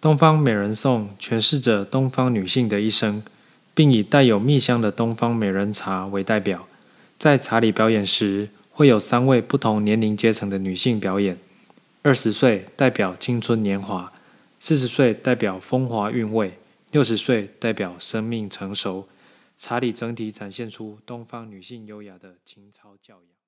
东方美人颂诠释着东方女性的一生，并以带有蜜香的东方美人茶为代表。在茶礼表演时，会有三位不同年龄阶层的女性表演。二十岁代表青春年华，四十岁代表风华韵味，六十岁代表生命成熟。茶礼整体展现出东方女性优雅的情操教养。